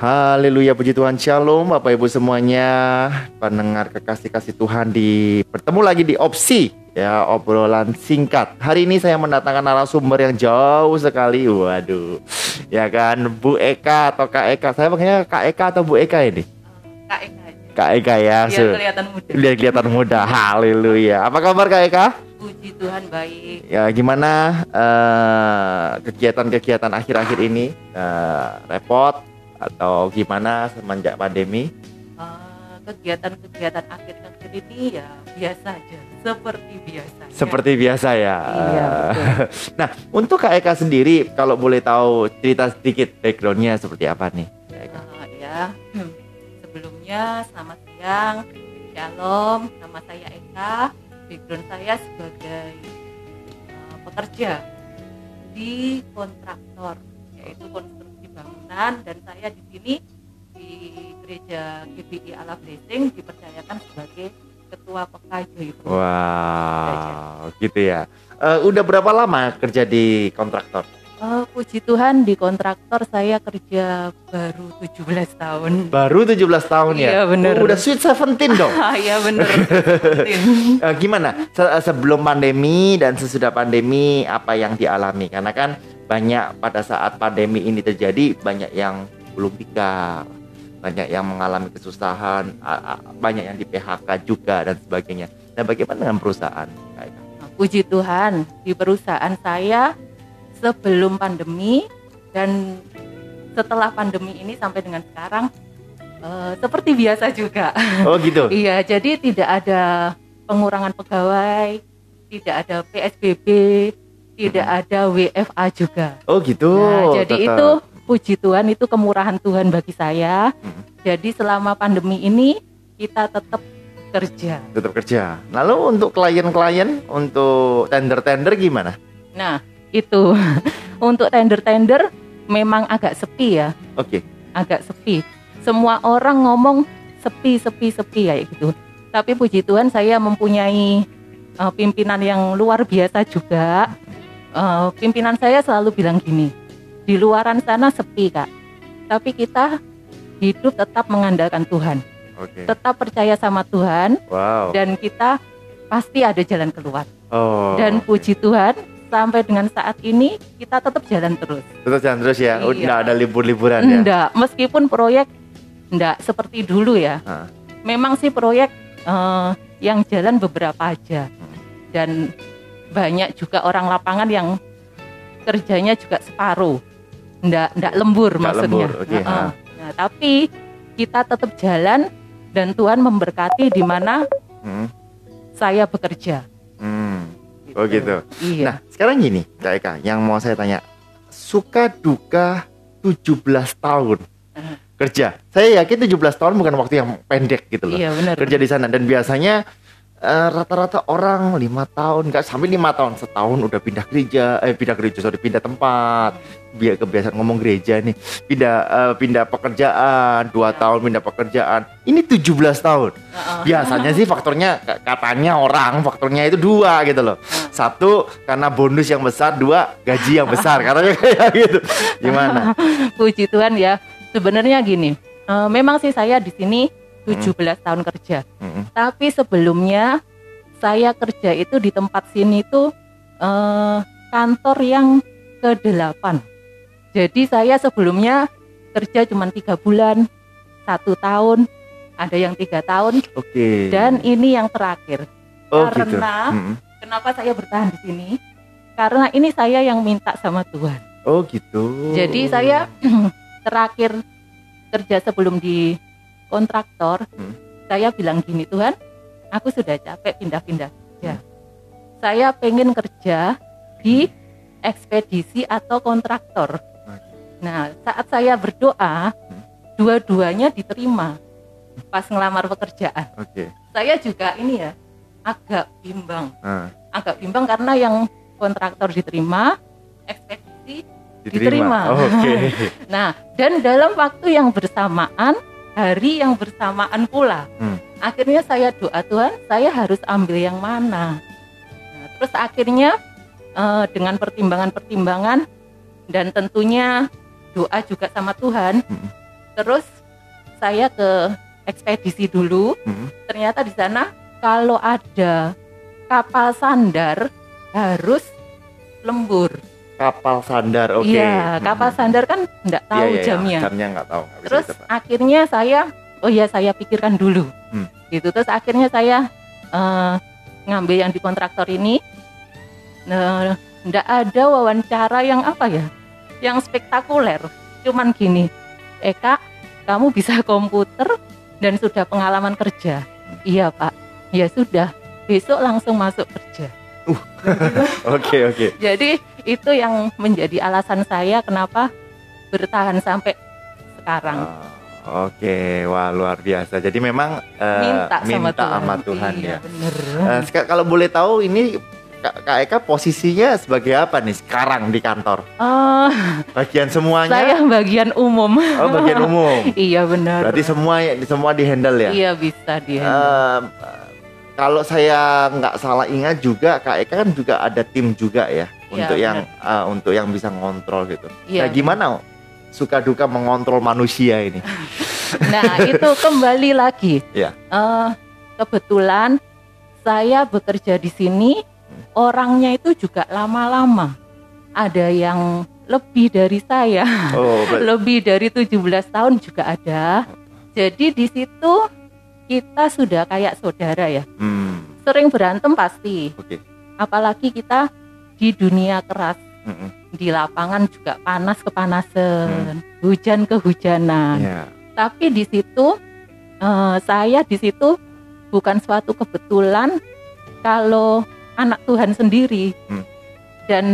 Haleluya puji Tuhan Shalom Bapak Ibu semuanya Pendengar kekasih-kasih Tuhan di Bertemu lagi di opsi Ya obrolan singkat Hari ini saya mendatangkan narasumber yang jauh sekali Waduh Ya kan Bu Eka atau Kak Eka Saya panggilnya Kak Eka atau Bu Eka ini? Kak Eka aja. Kak Eka ya Biar kelihatan muda. Biar kelihatan muda Haleluya Apa kabar Kak Eka? Puji Tuhan baik. Ya gimana eh, kegiatan-kegiatan akhir-akhir ini Eh, repot atau gimana semenjak pandemi? Eh, Kegiatan-kegiatan akhir-akhir ini ya biasa aja, seperti biasa. Seperti biasa ya. Iya, nah untuk Kak Eka sendiri kalau boleh tahu cerita sedikit backgroundnya seperti apa nih? Kak Eka? ya. Hmm. Sebelumnya selamat siang, shalom. Nama saya Eka. Background saya sebagai eh, pekerja di kontraktor, yaitu konstruksi bangunan dan saya di sini di gereja GBI Ala Blessing dipercayakan sebagai ketua PKJ itu. Wow, gitu ya. Eh, udah berapa lama kerja di kontraktor? Eh, puji Tuhan di kontraktor saya kerja baru 17 tahun. Baru 17 tahun ya? Iya, bener. Oh, udah sweet 17 dong. Iya bener. Eh, gimana Se- sebelum pandemi dan sesudah pandemi apa yang dialami karena kan banyak pada saat pandemi ini terjadi banyak yang belum tikar banyak yang mengalami kesusahan banyak yang di PHK juga dan sebagainya. Nah bagaimana dengan perusahaan puji Tuhan di perusahaan saya sebelum pandemi dan setelah pandemi ini sampai dengan sekarang eh, seperti biasa juga. oh gitu? Iya, jadi tidak ada pengurangan pegawai, tidak ada PSBB, tidak ada WFA juga. oh gitu Nah, jadi tetap. itu puji Tuhan itu kemurahan Tuhan bagi saya. Hmm. Jadi selama pandemi ini kita tetap kerja. tetap kerja lalu untuk klien-klien untuk tender-tender gimana Nah, itu untuk tender-tender memang agak sepi ya, oke agak sepi. Semua orang ngomong sepi, sepi, sepi kayak gitu. Tapi puji Tuhan saya mempunyai uh, pimpinan yang luar biasa juga. Uh, pimpinan saya selalu bilang gini, di luaran sana sepi kak, tapi kita hidup tetap mengandalkan Tuhan, oke tetap percaya sama Tuhan, wow dan kita pasti ada jalan keluar. oh Dan oke. puji Tuhan sampai dengan saat ini kita tetap jalan terus. terus jalan terus ya Iya. udah ada libur-liburan ya Enggak, meskipun proyek enggak seperti dulu ya. Ah. Memang sih proyek eh, yang jalan beberapa aja. Hmm. Dan banyak juga orang lapangan yang kerjanya juga separuh. Enggak enggak lembur Nggak maksudnya. lembur, oke, Heeh. ah. Nah, tapi kita tetap jalan dan Tuhan memberkati di mana Hmm. saya bekerja. Hmm. Oh gitu. Iya. Nah, sekarang gini, Kak Eka, yang mau saya tanya, suka duka 17 tahun kerja. Saya yakin 17 tahun bukan waktu yang pendek gitu loh. iya benar. Kerja di sana dan biasanya eh, rata-rata orang lima tahun, nggak sampai lima tahun, setahun udah pindah gereja, eh pindah gereja, sorry pindah tempat, biar kebiasaan ngomong gereja nih, pindah eh, pindah pekerjaan, dua tahun pindah pekerjaan, ini 17 tahun. Biasanya sih faktornya katanya orang faktornya itu dua gitu loh. Satu karena bonus yang besar, dua gaji yang besar. Katanya kayak gitu. Gimana? Puji Tuhan ya. Sebenarnya gini, eh, memang sih saya di sini 17 tahun kerja. Mm-mm. Tapi sebelumnya saya kerja itu di tempat sini itu eh, kantor yang ke-8. Jadi saya sebelumnya kerja cuma tiga bulan, satu tahun, ada yang tiga tahun, Oke. dan ini yang terakhir. oh gitu. karena- Mm-mm. Kenapa saya bertahan di sini? Karena ini saya yang minta sama Tuhan. Oh gitu. Jadi saya terakhir kerja sebelum di kontraktor, Hmm. saya bilang gini Tuhan, aku sudah capek pindah-pindah kerja. Saya pengen kerja di ekspedisi atau kontraktor. Nah, saat saya berdoa, dua-duanya diterima pas ngelamar pekerjaan. Oke. Saya juga ini ya agak bimbang, Ah, agak bimbang karena yang kontraktor diterima, ekspedisi Diterima. Oh, Oke. Nah, dan dalam waktu yang bersamaan, hari yang bersamaan pula, Hmm. akhirnya saya doa Tuhan, saya harus ambil yang mana. Nah, terus akhirnya eh, dengan pertimbangan-pertimbangan dan tentunya doa juga sama Tuhan, Hmm. terus saya ke ekspedisi dulu Hmm. ternyata di sana kalau ada kapal sandar harus lembur Kapal sandar, oke. iya kapal Hmm. sandar kan nggak tahu Iya, iya, iya. jamnya Jamnya nggak tahu. bisa terus akhirnya saya oh ya saya pikirkan dulu Hmm. gitu terus akhirnya saya eh, ngambil yang di kontraktor ini nah nggak ada wawancara yang apa ya yang spektakuler cuman gini Eka kamu bisa komputer dan sudah pengalaman kerja iya pak ya sudah besok langsung masuk kerja Oke, oke. jadi itu yang menjadi alasan saya kenapa bertahan sampai sekarang Ah, Oke, wah luar biasa. Jadi memang eh, minta, sama Tuhan. sama Tuhan iya, ya. bener. Seka- kalau boleh tahu ini Kak Eka posisinya sebagai apa nih sekarang di kantor? Oh, Bagian semuanya? saya bagian umum. Oh, bagian umum. iya benar. Berarti semua semua di handle ya? Iya bisa dia. Eh, kalau saya nggak salah ingat juga Kak Eka kan juga ada tim juga ya Iya, untuk yang eh, untuk yang bisa ngontrol gitu. Iya, nah, gimana suka duka mengontrol manusia ini? Nah itu kembali lagi. Iya. Eh, kebetulan saya bekerja di sini orangnya itu juga lama-lama. Ada yang lebih dari saya, Oh, ber- lebih dari 17 tahun juga ada. Jadi di situ kita sudah kayak saudara ya. hmm, Sering berantem pasti. oke. Apalagi kita di dunia keras. Mm-mm. di lapangan juga panas kepanasan, hujan kehujanan. Ya. Tapi di situ eh, saya di situ bukan suatu kebetulan kalau anak Tuhan sendiri. Hmm. Dan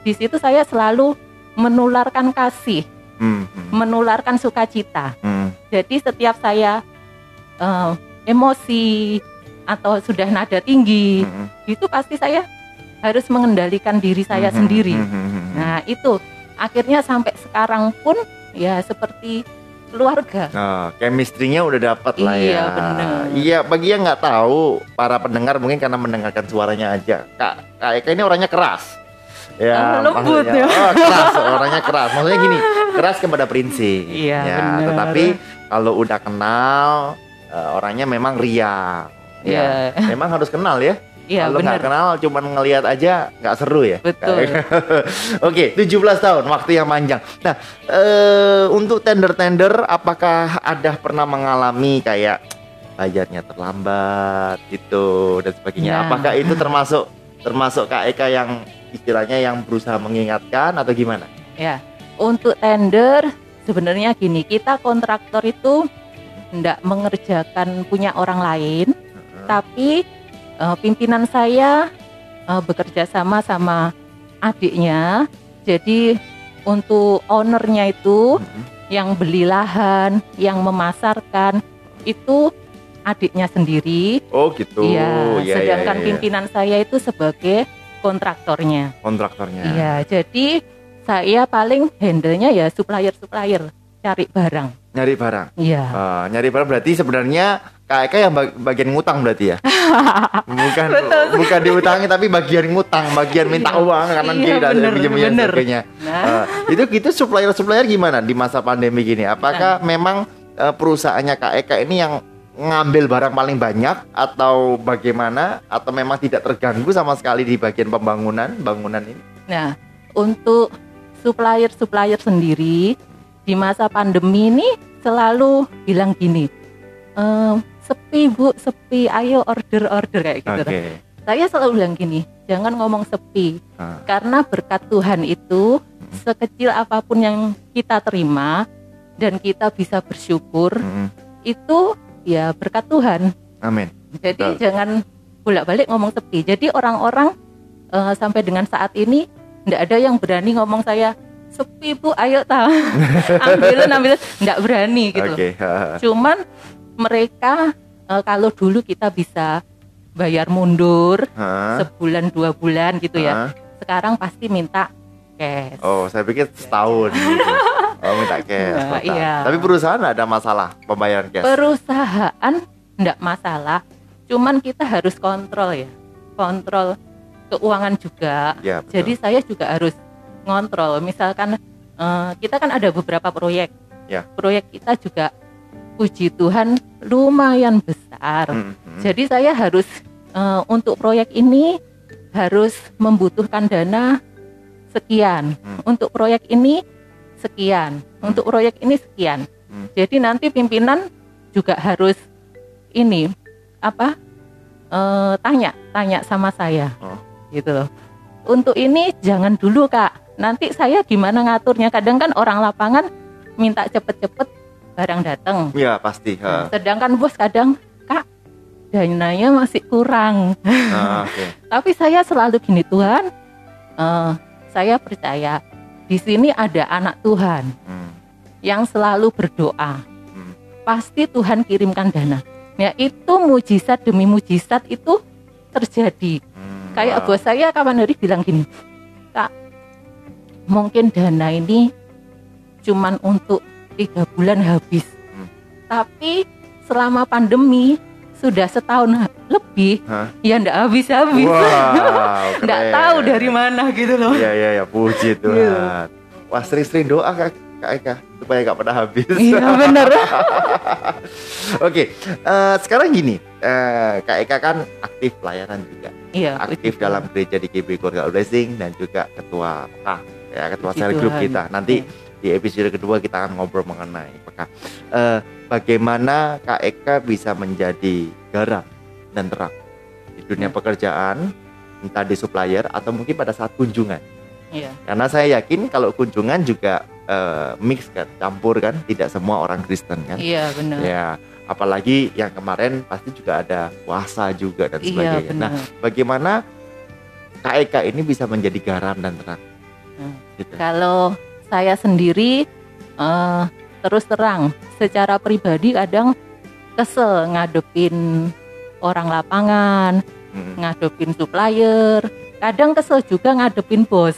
di situ saya selalu menularkan kasih, Hmm, hmm, menularkan sukacita. hmm. Jadi setiap saya eh, emosi atau sudah nada tinggi, Mm-mm. itu pasti saya harus mengendalikan diri saya Mhm, sendiri. mhm, mhm. Nah itu akhirnya sampai sekarang pun ya seperti keluarga. Oh, chemistry-nya udah dapat lah Iya, ya. bener. Iya, bagi yang nggak tahu, para pendengar mungkin karena mendengarkan suaranya aja. Kak, Kak Eka ini orangnya keras. Ya, Oh, lembut maksudnya- ya. Oh, keras, orangnya keras. Maksudnya gini, keras kepada prinsip. Iya, ya, bener. tetapi kalau udah kenal, eh, orangnya memang riang. Ya, Iya. memang harus kenal ya. Iya kalau nggak kenal, cuman ngelihat aja nggak seru ya. Betul. Oke, 17 tahun, waktu yang panjang. Nah, eh, untuk tender-tender, apakah ada pernah mengalami kayak bayarnya terlambat gitu dan sebagainya? Nah. Apakah itu termasuk termasuk Kak Eka yang istilahnya yang berusaha mengingatkan atau gimana? Ya, untuk tender sebenarnya gini, kita kontraktor itu tidak mengerjakan punya orang lain, tapi eh, pimpinan saya eh, bekerja sama sama adiknya. Jadi untuk ownernya itu Mhm. yang beli lahan, yang memasarkan itu adiknya sendiri. Oh gitu. Iya, Iya, sedangkan iya, iya. pimpinan saya itu sebagai kontraktornya. kontraktornya. Iya, jadi saya paling handle-nya ya supplier-supplier cari barang. Nyari barang. Iya. Eh, nyari barang berarti sebenarnya Kak Eka yang bag- bagian ngutang berarti ya? bukan Betul. bukan diutangi tapi bagian ngutang, bagian minta Iya. uang kanan Iya, kiri dan pinjam dan bener. sebagainya. Nah, Eh, itu gitu supplier supplier gimana di masa pandemi gini? Apakah memang eh, perusahaannya Kak Eka ini yang ngambil barang paling banyak atau bagaimana atau memang tidak terganggu sama sekali di bagian pembangunan bangunan ini? nah untuk supplier-supplier sendiri di masa pandemi ini selalu bilang gini, "Ehm, sepi bu, sepi, ayo order-order kayak gitu. Oke. Saya selalu bilang gini, jangan ngomong sepi, Ah. karena berkat Tuhan itu sekecil apa pun yang kita terima dan kita bisa bersyukur Mm-mm. itu ya berkat Tuhan. Amin. Jadi Betul. jangan bolak-balik ngomong sepi. Jadi orang-orang eh, sampai dengan saat ini tidak ada yang berani ngomong saya sepi bu, ayo tahu ambilin ambilin, tidak berani gitu. ha. Cuman mereka eh, kalau dulu kita bisa bayar mundur Ha. sebulan dua bulan gitu ya. Ha. Sekarang pasti minta cash. Oh, saya pikir setahun gitu. Oh, minta cash. Nah, iya. Tapi perusahaan nggak ada masalah pembayaran cash. Perusahaan tidak masalah, cuman kita harus kontrol ya, kontrol keuangan juga. ya, betul. Jadi saya juga harus ngontrol. Misalkan eh, kita kan ada beberapa proyek. Ya. proyek kita juga puji Tuhan lumayan besar. Hmm, hmm. Jadi saya harus eh, untuk proyek ini harus membutuhkan dana sekian. Hmm. Untuk proyek ini sekian. Untuk proyek ini sekian. Hmm. Jadi nanti pimpinan juga harus ini apa? eh, tanya, tanya sama saya. Oh. Gitu loh. Untuk ini jangan dulu, Kak. Nanti saya gimana ngaturnya? Kadang kan orang lapangan minta cepet-cepet barang datang. Ya pasti. ha. Sedangkan bos kadang, Kak, dananya masih kurang. Ah, Oke. Tapi saya selalu gini Tuhan, eh, saya percaya di sini ada anak Tuhan Hmm, yang selalu berdoa. hmm. Pasti Tuhan kirimkan dana. Ya itu mujizat demi mujizat itu terjadi. Hmm, Kayak wow. bos saya kapan hari bilang gini, Kak, mungkin dana ini cuman untuk tiga bulan habis. Hmm. Tapi selama pandemi sudah setahun lebih, Hah? ya ndak habis-habis. Wow, nggak keren. tahu dari mana gitu loh. Iya iya ya puji Gitu. Tuhan. Wah sering-sering doa kak, kak Eka supaya nggak pernah habis. Iya bener. Oke, eh, sekarang gini, eh, kak Eka kan aktif pelayanan juga, Iya. aktif puji dalam gereja di KB Keluarga Blessing dan juga ketua PK, ya ketua Puji sel Tuhan. kita. Nanti Iya. di episode kedua kita akan ngobrol mengenai PK. Eh, bagaimana kak Eka bisa menjadi garam dan terang di dunia Ya. pekerjaan, entah di supplier atau mungkin pada saat kunjungan. Iya. Karena saya yakin kalau kunjungan juga eh, mix kan, campur kan, tidak semua orang Kristen kan. Iya benar. Ya, apalagi yang kemarin pasti juga ada puasa juga dan Iya sebagainya. Nah, bagaimana KEK ini bisa menjadi garam dan terang? Hmm. Gitu. Kalau saya sendiri eh, terus terang, secara pribadi kadang kesel ngadepin orang lapangan, Mm. ngadepin supplier, kadang kesel juga ngadepin bos.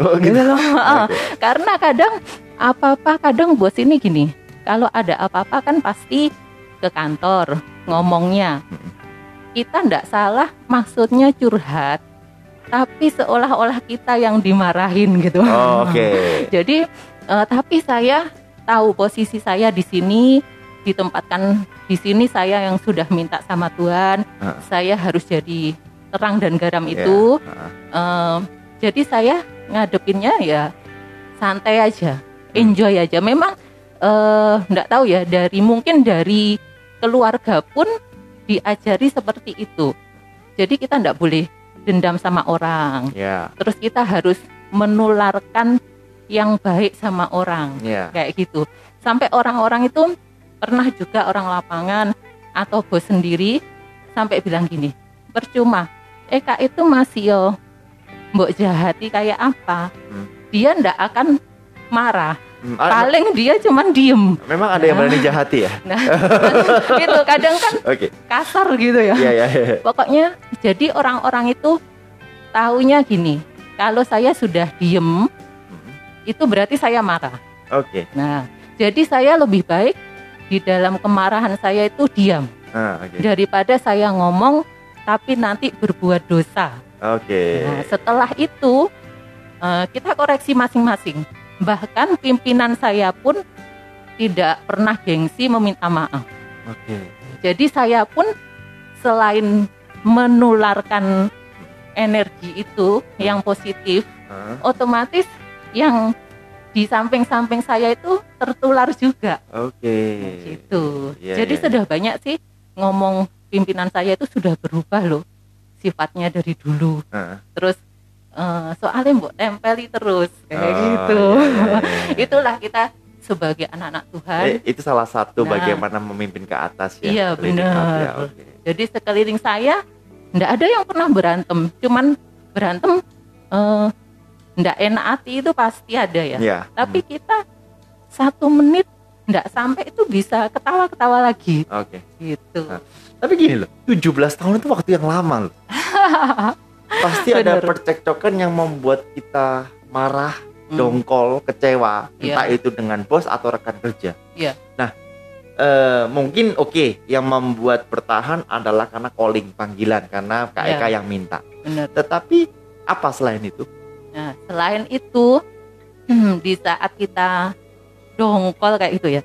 Oh, Gitu gitu. loh. Oke. Karena kadang apa-apa kadang bos ini gini, kalau ada apa-apa kan pasti ke kantor ngomongnya. Mm. Kita ndak salah maksudnya curhat, tapi seolah-olah kita yang dimarahin gitu. Oh, Oke. Jadi eh, tapi saya tahu posisi saya di sini ditempatkan di sini saya yang sudah minta sama Tuhan, Ah. saya harus jadi terang dan garam Ya, itu. ah. Eh, jadi saya ngadepinnya ya santai aja, enjoy aja. Memang eh nggak tahu ya dari mungkin dari keluarga pun diajari seperti itu. Jadi kita nggak boleh dendam sama orang. Ya, Terus kita harus menularkan yang baik sama orang ya. kayak gitu. Sampai orang-orang itu pernah juga orang lapangan atau bos sendiri sampai bilang gini, percuma. Eh kak itu masih yo mbok jahati kayak apa? Hmm. Dia ndak akan marah. Hmm, ah, Paling dia cuman diem. memang ada yang berani jahati ya? Nah, itu kadang kan Oke. kasar gitu ya. Iya, iya. iya. Pokoknya jadi orang-orang itu taunya gini, kalau saya sudah diem Hmm, itu berarti saya marah. Oke. Nah, jadi saya lebih baik di dalam kemarahan saya itu diam Ah, Oke. daripada saya ngomong tapi nanti berbuat dosa. Oke. Nah, setelah itu eh, kita koreksi masing-masing. Bahkan pimpinan saya pun tidak pernah gengsi meminta maaf. Oke. Jadi saya pun selain menularkan energi itu yang positif, Ah, otomatis yang di samping-samping saya itu tertular juga. Oke. gitu. Iya, Jadi iya, sudah banyak sih ngomong pimpinan saya itu sudah berubah loh sifatnya dari dulu. Ah. Terus eh, soalnya mbok tempeli terus kayak Oh, gitu. iya, iya, iya. Itulah kita sebagai anak-anak Tuhan. Eh, itu salah satu Nah. bagaimana memimpin ke atas ya. Iya, benar. ya, oke. Jadi sekeliling saya ndak ada yang pernah berantem. Cuman berantem eh ndak enak hati itu pasti ada ya. Iya. Tapi kita satu menit ndak sampai itu bisa ketawa-ketawa lagi Hmm, Oke. gitu. Nah. Tapi gini loh, 17 tahun itu waktu yang lama loh. Pasti ada percekcokan yang membuat kita marah, Hmm. dongkol, kecewa, Iya. entah itu dengan bos atau rekan kerja. Iya. Nah, eh, mungkin oke yang membuat bertahan adalah karena calling panggilan karena KEK Iya. yang minta. Bener. Tetapi apa selain itu? Nah, selain itu, di saat kita dongkol kayak gitu ya.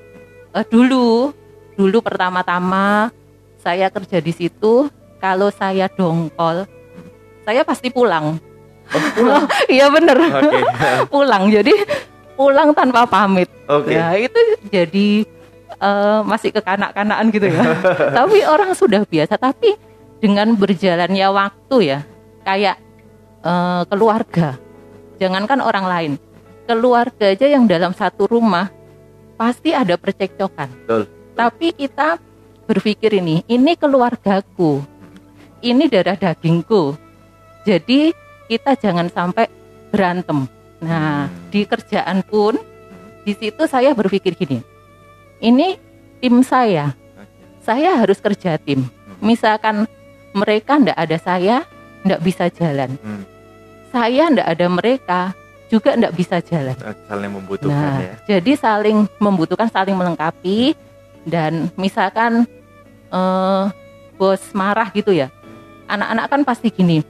Eh, dulu, dulu pertama-tama saya kerja di situ, kalau saya dongkol, saya pasti pulang. Iya bener, Oke. pulang. Jadi pulang tanpa pamit. Oke. Ya itu jadi eh, masih kekanak-kanakan gitu ya. tapi orang sudah biasa. Tapi dengan berjalannya waktu ya, kayak eh, keluarga. Jangankan orang lain, keluarga aja yang dalam satu rumah pasti ada percekcokan. Betul. Tapi kita berpikir ini, ini keluargaku, ini darah dagingku. Jadi kita jangan sampai berantem. Nah, di kerjaan pun di situ saya berpikir gini. Ini tim saya. Saya harus kerja tim. Misalkan mereka ndak ada saya, ndak bisa jalan. Hmm. Saya ndak ada mereka, juga ndak bisa jalan. Saling membutuhkan Nah, ya. jadi saling membutuhkan, saling melengkapi dan misalkan eh, bos marah gitu ya. Anak-anak kan pasti gini.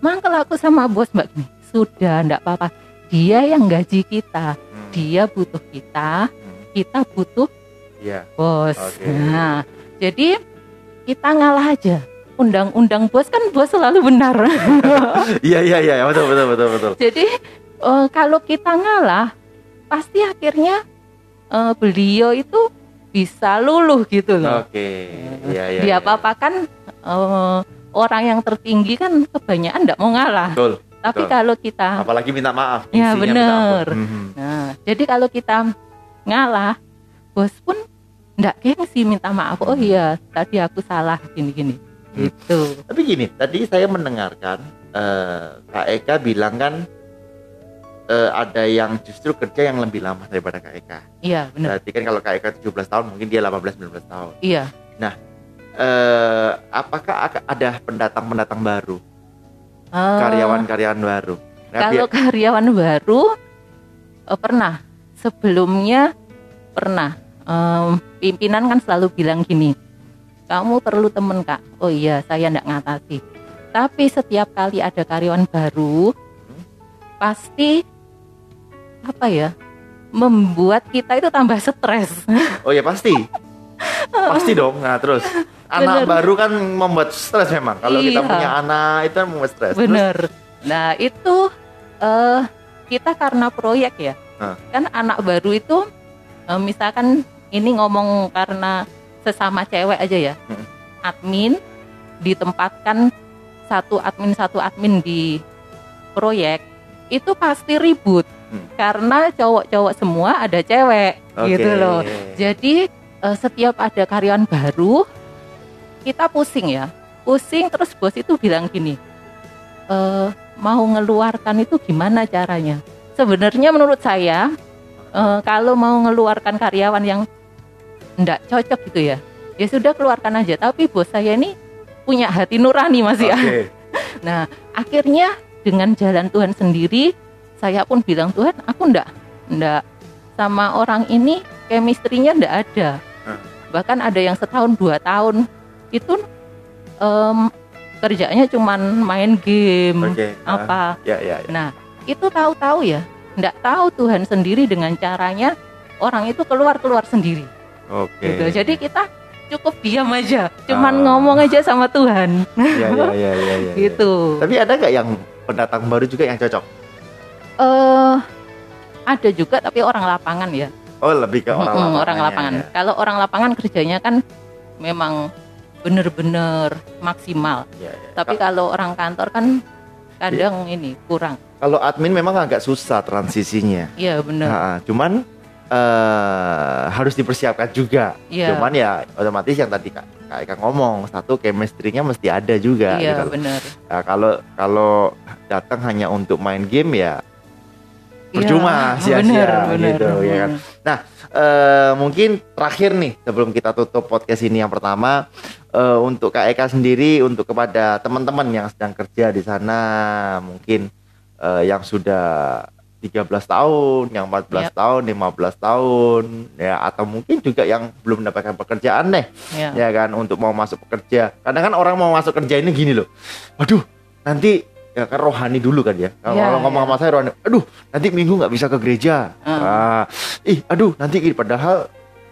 Mangkel aku sama bos Mbak gini. Sudah ndak apa-apa. Dia yang gaji kita, Hmm. dia butuh kita, Hmm. kita butuh Iya. bos. Oke. Nah, jadi kita ngalah aja. Undang-undang bos kan bos selalu benar. Iya iya iya betul betul betul betul. Jadi eh, kalau kita ngalah, pasti akhirnya eh, beliau itu bisa luluh gitu loh. Oke. Iya iya. Dia iya. apa-apakan eh, orang yang tertinggi kan kebanyakan tidak mau ngalah. Betul. Tapi betul. kalau kita, Apalagi minta maaf. Ya, bener. Mhm. nah, jadi kalau kita ngalah, bos pun tidak gengsi minta maaf. Oh iya, tadi aku salah gini-gini. Hmm. Gitu. Tapi gini, tadi saya mendengarkan eh, Kak Eka bilang kan eh, ada yang justru kerja yang lebih lama daripada Kak Eka. Iya benar. Berarti kan kalau Kak Eka 17 tahun, mungkin dia 18-19 tahun. Iya. Eh, apakah ak- ada pendatang-pendatang baru, karyawan-karyawan baru? Nah, Kalau biar- karyawan baru eh, pernah sebelumnya pernah Em, pimpinan kan selalu bilang gini, kamu perlu temen kak. Oh iya saya ndak ngatasi. Tapi setiap kali ada karyawan baru, pasti apa ya membuat kita itu tambah stres. oh ya pasti, pasti dong. Nah terus anak Bener. baru kan membuat stres memang. Kalau kita Iya. punya anak itu kan membuat stres. Terus- Bener. Nah itu eh kita karena proyek ya, kan anak baru itu eh, misalkan ini ngomong karena sesama cewek aja ya, Hmm. admin ditempatkan satu admin satu admin di proyek itu pasti ribut Hmm. karena cowok-cowok semua ada cewek Oke. gitu loh. Jadi eh, setiap ada karyawan baru kita pusing ya, pusing terus bos itu bilang gini, "Eh, mau ngeluarkan itu gimana caranya? Sebenarnya menurut saya eh, kalau mau ngeluarkan karyawan yang ndak cocok gitu ya, ya sudah keluarkan aja. Tapi bos saya ini punya hati nurani mas ya. Oke. Nah, akhirnya dengan jalan Tuhan sendiri, saya pun bilang Tuhan, aku ndak ndak sama orang ini chemistry-nya ndak ada. Bahkan ada yang setahun dua tahun itu em, kerjanya cuman main game Oke. Ah, apa. Ya ya. ya. Nah, itu tahu-tahu ya, ndak tahu Tuhan sendiri dengan caranya orang itu keluar-keluar sendiri. Oke. Gitu. Jadi kita cukup diam aja, cuman Ah. ngomong aja sama Tuhan, Ya ya ya ya. ya, ya. gitu. Tapi ada nggak yang pendatang baru juga yang cocok? eh ada juga tapi orang lapangan ya. Oh lebih ke orang lapangan. orang lapangan. Kalau orang lapangan kerjanya kan memang bener-bener maksimal. Ya, ya. Tapi Ka- kalau orang kantor kan kadang ini kurang. kalau admin memang agak susah transisinya. Iya bener. Nah, cuman eh harus dipersiapkan juga. Iya. Cuman ya otomatis yang tadi Kak, Kak Eka ngomong satu chemistry-nya mesti ada juga. Iya gitu. bener. Nah, kalau kalau datang hanya untuk main game ya Iya, Percuma, sia-sia bener, bener, gitu, ya kan? bener. eh mungkin terakhir nih sebelum kita tutup podcast ini yang pertama eh, untuk Kak Eka sendiri untuk kepada teman-teman yang sedang kerja di sana mungkin eh, yang sudah 13 tahun, yang 14 Yap. tahun, 15 tahun ya atau mungkin juga yang belum mendapatkan pekerjaan deh Iya. ya kan untuk mau masuk pekerja. Kadang kan orang mau masuk kerja ini gini loh. Waduh, nanti ya kan rohani dulu kan ya. Kalau Ya, ngomong ya. sama saya rohani, aduh nanti minggu nggak bisa ke gereja. Hmm. Ah, ih, aduh nanti padahal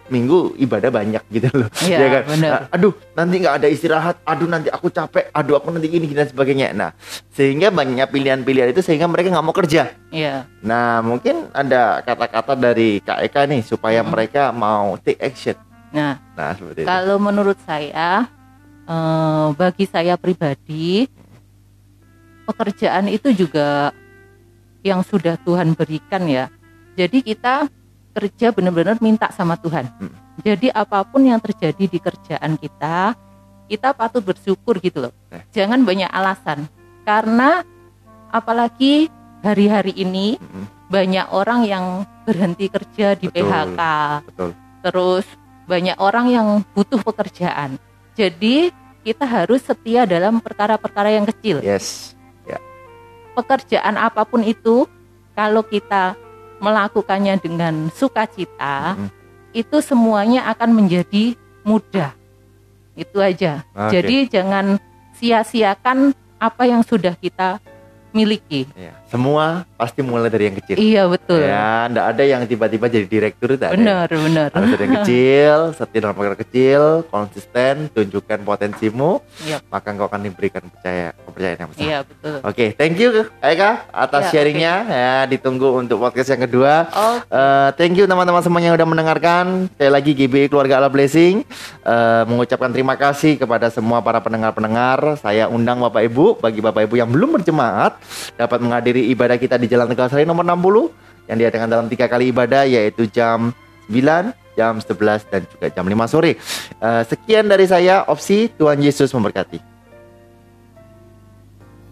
minggu ibadah banyak gitu loh. Iya, Ya kan? benar. Ah, aduh nanti nggak ada istirahat. Aduh nanti aku capek. Aduh aku nanti gini, dan sebagainya. Nah sehingga banyak pilihan-pilihan itu sehingga mereka nggak mau kerja. Iya. Nah mungkin ada kata-kata dari Kak Eka nih supaya Hmm. mereka mau take action. Nah, Nah seperti itu. kalau menurut saya, eh, bagi saya pribadi, pekerjaan itu juga yang sudah Tuhan berikan ya. Jadi kita kerja benar-benar minta sama Tuhan. Hmm. Jadi apa pun yang terjadi di kerjaan kita, kita patut bersyukur gitu loh. Eh. Jangan banyak alasan. Karena apalagi hari-hari ini Mm-mm, banyak orang yang berhenti kerja di Betul. PHK Betul. terus banyak orang yang butuh pekerjaan. Jadi kita harus setia dalam perkara-perkara yang kecil. Yes. Pekerjaan apa pun itu, kalau kita melakukannya dengan sukacita, Mm-mm. itu semuanya akan menjadi mudah. Itu aja. Oke. Jadi jangan sia-siakan apa yang sudah kita miliki. Ya, Semua pasti mulai dari yang kecil. Iya betul. Ya, enggak ada yang tiba-tiba jadi direktur itu ada. benar, benar. Harus dari yang kecil, setia dalam perkara kecil, konsisten, tunjukkan potensimu, Yap. maka engkau akan diberikan percaya kepercayaan yang besar. Iya betul. Oke, thank you Eka atas Ya, sharingnya. Ya, ditunggu untuk podcast yang kedua. Oh, Eh, thank you teman-teman semuanya yang udah mendengarkan. Sekali lagi GBI Keluarga Allah Blessing eh, mengucapkan terima kasih kepada semua para pendengar-pendengar. Saya undang Bapak Ibu, bagi Bapak Ibu yang belum berjemaat dapat menghadiri ibadah kita di Jalan Tegal Sari nomor 60 yang diadakan dalam tiga kali ibadah yaitu jam 9, jam 11 dan juga jam 5 sore. Eh, sekian dari saya, Opsi. Tuhan Yesus memberkati.